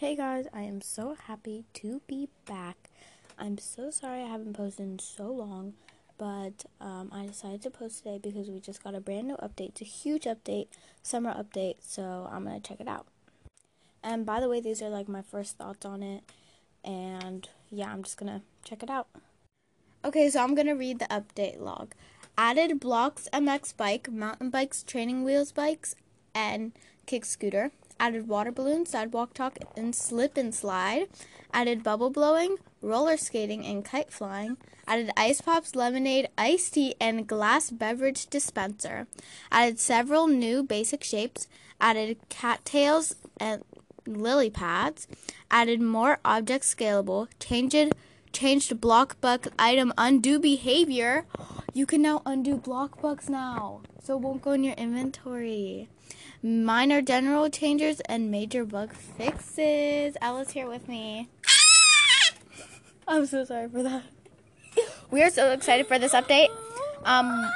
Hey guys, I am so happy to be back. I'm so sorry I haven't posted in so long, but um, I decided to post today because we just got a brand new update. It's a huge update, summer update, so I'm gonna check it out. And by the way, these are like my first thoughts on it, and yeah, I'm just gonna check it out. Okay, so I'm gonna read the update log. Added blocks MX bike, mountain bikes, training wheels bikes, and kick scooter. Added water balloon, sidewalk talk, and slip and slide. Added bubble blowing, roller skating, and kite flying. Added ice pops, lemonade, iced tea, and glass beverage dispenser. Added several new basic shapes. Added cattails and lily pads. Added more objects scalable. Changed changed Blockbux item undo behavior. You can now undo Blockbux now, so it won't go in your inventory. Minor general changes and major bug fixes. Ella's here with me. I'm so sorry for that. We are so excited for this update. Um,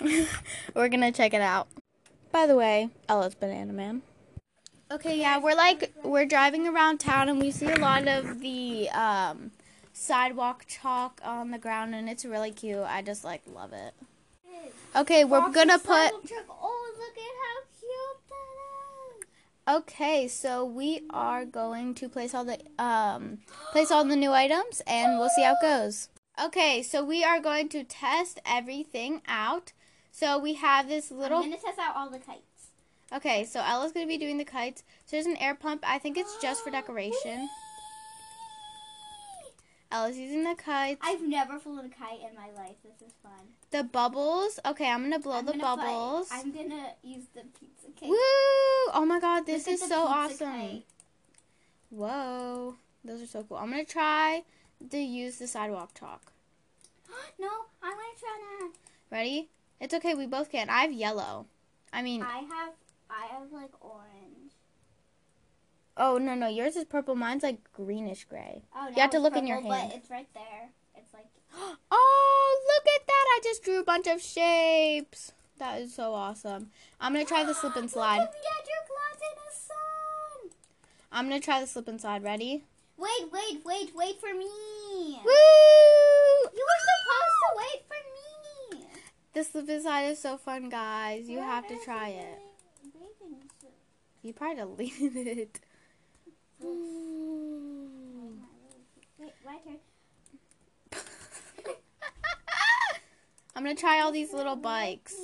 we're gonna check it out. By the way, Ella's Banana Man. Okay, yeah, we're like we're driving around town and we see a lot of the um, sidewalk chalk on the ground and it's really cute. I just like love it. Okay, we're gonna put. Oh, look at how cute that is. Okay, so we are going to place all the um place all the new items and we'll see how it goes. Okay, so we are going to test everything out. So we have this little I'm gonna test out all the kites. Okay, so Ella's gonna be doing the kites. So there's an air pump. I think it's just for decoration. Ella's using the kites. I've never flown a kite in my life. This is fun. The bubbles. Okay, I'm gonna blow I'm the gonna bubbles. I'm gonna use the pizza cake. Woo! Oh my god, this Look is so awesome. kite. Whoa, those are so cool. I'm gonna try to use the sidewalk chalk. no, I want to try that. Ready? It's okay, we both can. I have yellow. I mean, I have, I have like orange. Oh no, no, yours is purple. Mine's like greenish gray. Oh, You have to look in your hand. But it's right there. It's like Oh, look at that! I just drew a bunch of shapes. That is so awesome. I'm gonna try the slip and slide. Look at me, I drew clouds in the sun. I'm gonna try the slip and slide. Ready? Wait, wait, wait, wait for me. Woo! You were supposed to wait for me. The slip and slide is so fun, guys. You have to try it. You probably deleted it. Wait, right here. I'm gonna try all these little bikes.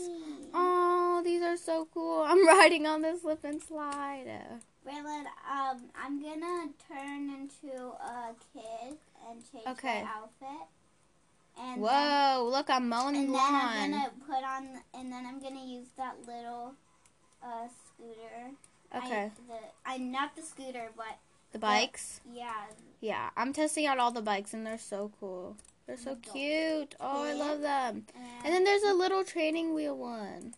Oh, these are so cool. I'm riding on the slip and slide. Braylon, um, I'm gonna turn into a kid and change Okay. my outfit. And Then, Whoa, look, I'm mowing the and then lawn. I'm gonna put on, and then I'm gonna use that little uh, scooter. Okay, I, the, I not the scooter, but the bikes. yeah. Yeah, I'm testing out all the bikes and they're so cool. They're so Adult cute. Oh, I love them. And, And then there's a little training wheel one.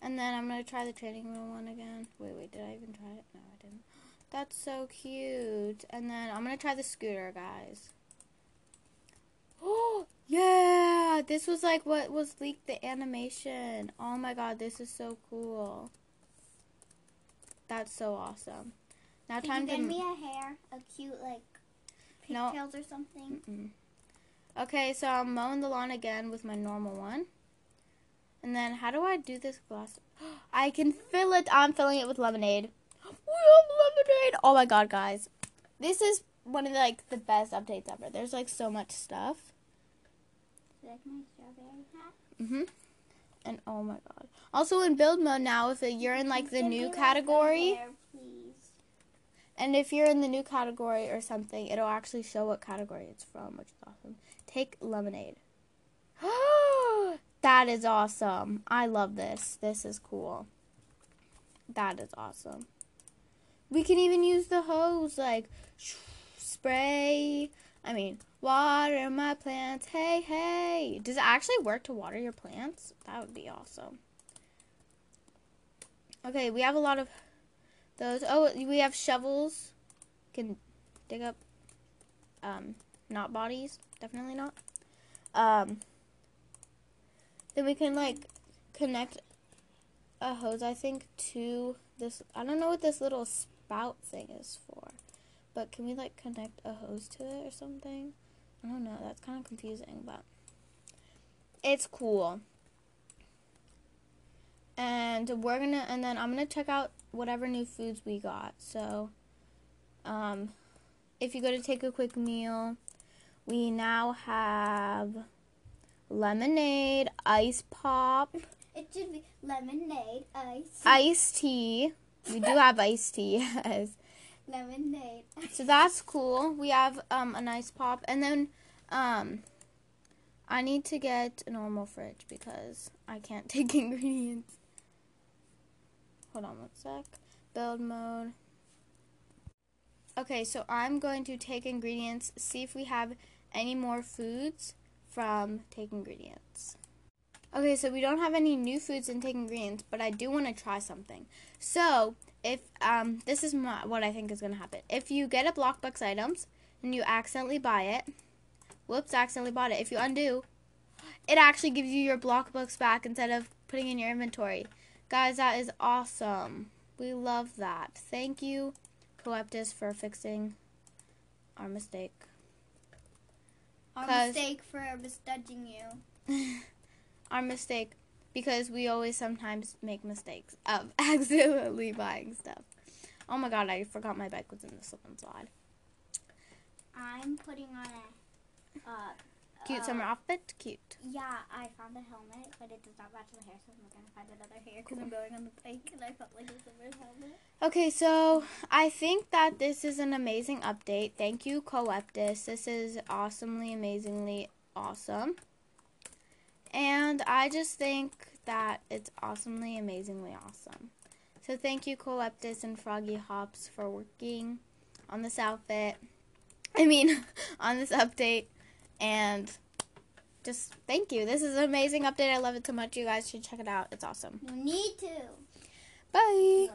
And then I'm gonna try the training wheel one again. Wait, wait, did I even try it? No, I didn't. That's so cute. And then I'm gonna try the scooter, guys. Oh, This was like what was leaked the animation. Oh my god, this is so cool. That's so awesome. Now can time you to give me a hair, a cute like No. pigtails or something? Mm-mm. Okay, so I'm mowing the lawn again with my normal one. And then how do I do this glass? I can fill it. I'm filling it with lemonade. We have lemonade. Oh my god, guys. This is one of the, like the best updates ever. There's like so much stuff. Like my strawberry hat. Mhm. And oh my god. Also in build mode now if you're in like the new me, like, the category hair, and if you're in the new category or something, it'll actually show what category it's from, which is awesome. Take lemonade. that is awesome. I love this. This is cool. That is awesome. We can even use the hose like spray. I mean, water my plants. Hey, hey. Does it actually work to water your plants? That would be awesome. Okay, we have a lot of those. Oh, we have shovels. Can dig up um not bodies. Definitely not. Um then we can like connect a hose, I think, to this. I don't know what this little spout thing is for, but can we like connect a hose to it or something? I don't know. That's kind of confusing, but it's cool. And we're gonna, and then I'm gonna check out whatever new foods we got. So, um, if you go to take a quick meal, we now have lemonade, ice pop, It should be lemonade ice. iced tea. We do have iced tea, yes. Lemonade. So that's cool. We have um a nice pop, and then um, I need to get a normal fridge because I can't take ingredients. Hold on one sec. Build mode. Okay, so I'm going to take ingredients, see if we have any more foods from take ingredients. Okay, so we don't have any new foods and take ingredients, but I do want to try something. So, if um, this is my, what I think is going to happen. If you get a Blockbux items and you accidentally buy it, whoops, accidentally bought it. If you undo, it actually gives you your Blockbux back instead of putting in your inventory. Guys, that is awesome. We love that. Thank you, Coeptus, for fixing our mistake. Our mistake for misjudging you. our mistake because we always sometimes make mistakes of accidentally buying stuff. Oh my god, I forgot my bike was in the slip and slide. I'm putting on a. Uh, Cute uh, summer outfit, cute. Yeah, I found a helmet, but it does not match the hair, so I'm gonna find another hair because I'm going on the bike and I felt like a summer helmet. Okay, so I think that this is an amazing update. Thank you, Coeptus. This is awesomely, amazingly awesome. And I just think that it's awesomely, amazingly awesome. So thank you, Coeptus and FroggyHopz, for working on this outfit. I mean, on this update. And just thank you. This is an amazing update. I love it so much. You guys should check it out. It's awesome. You need to. Bye.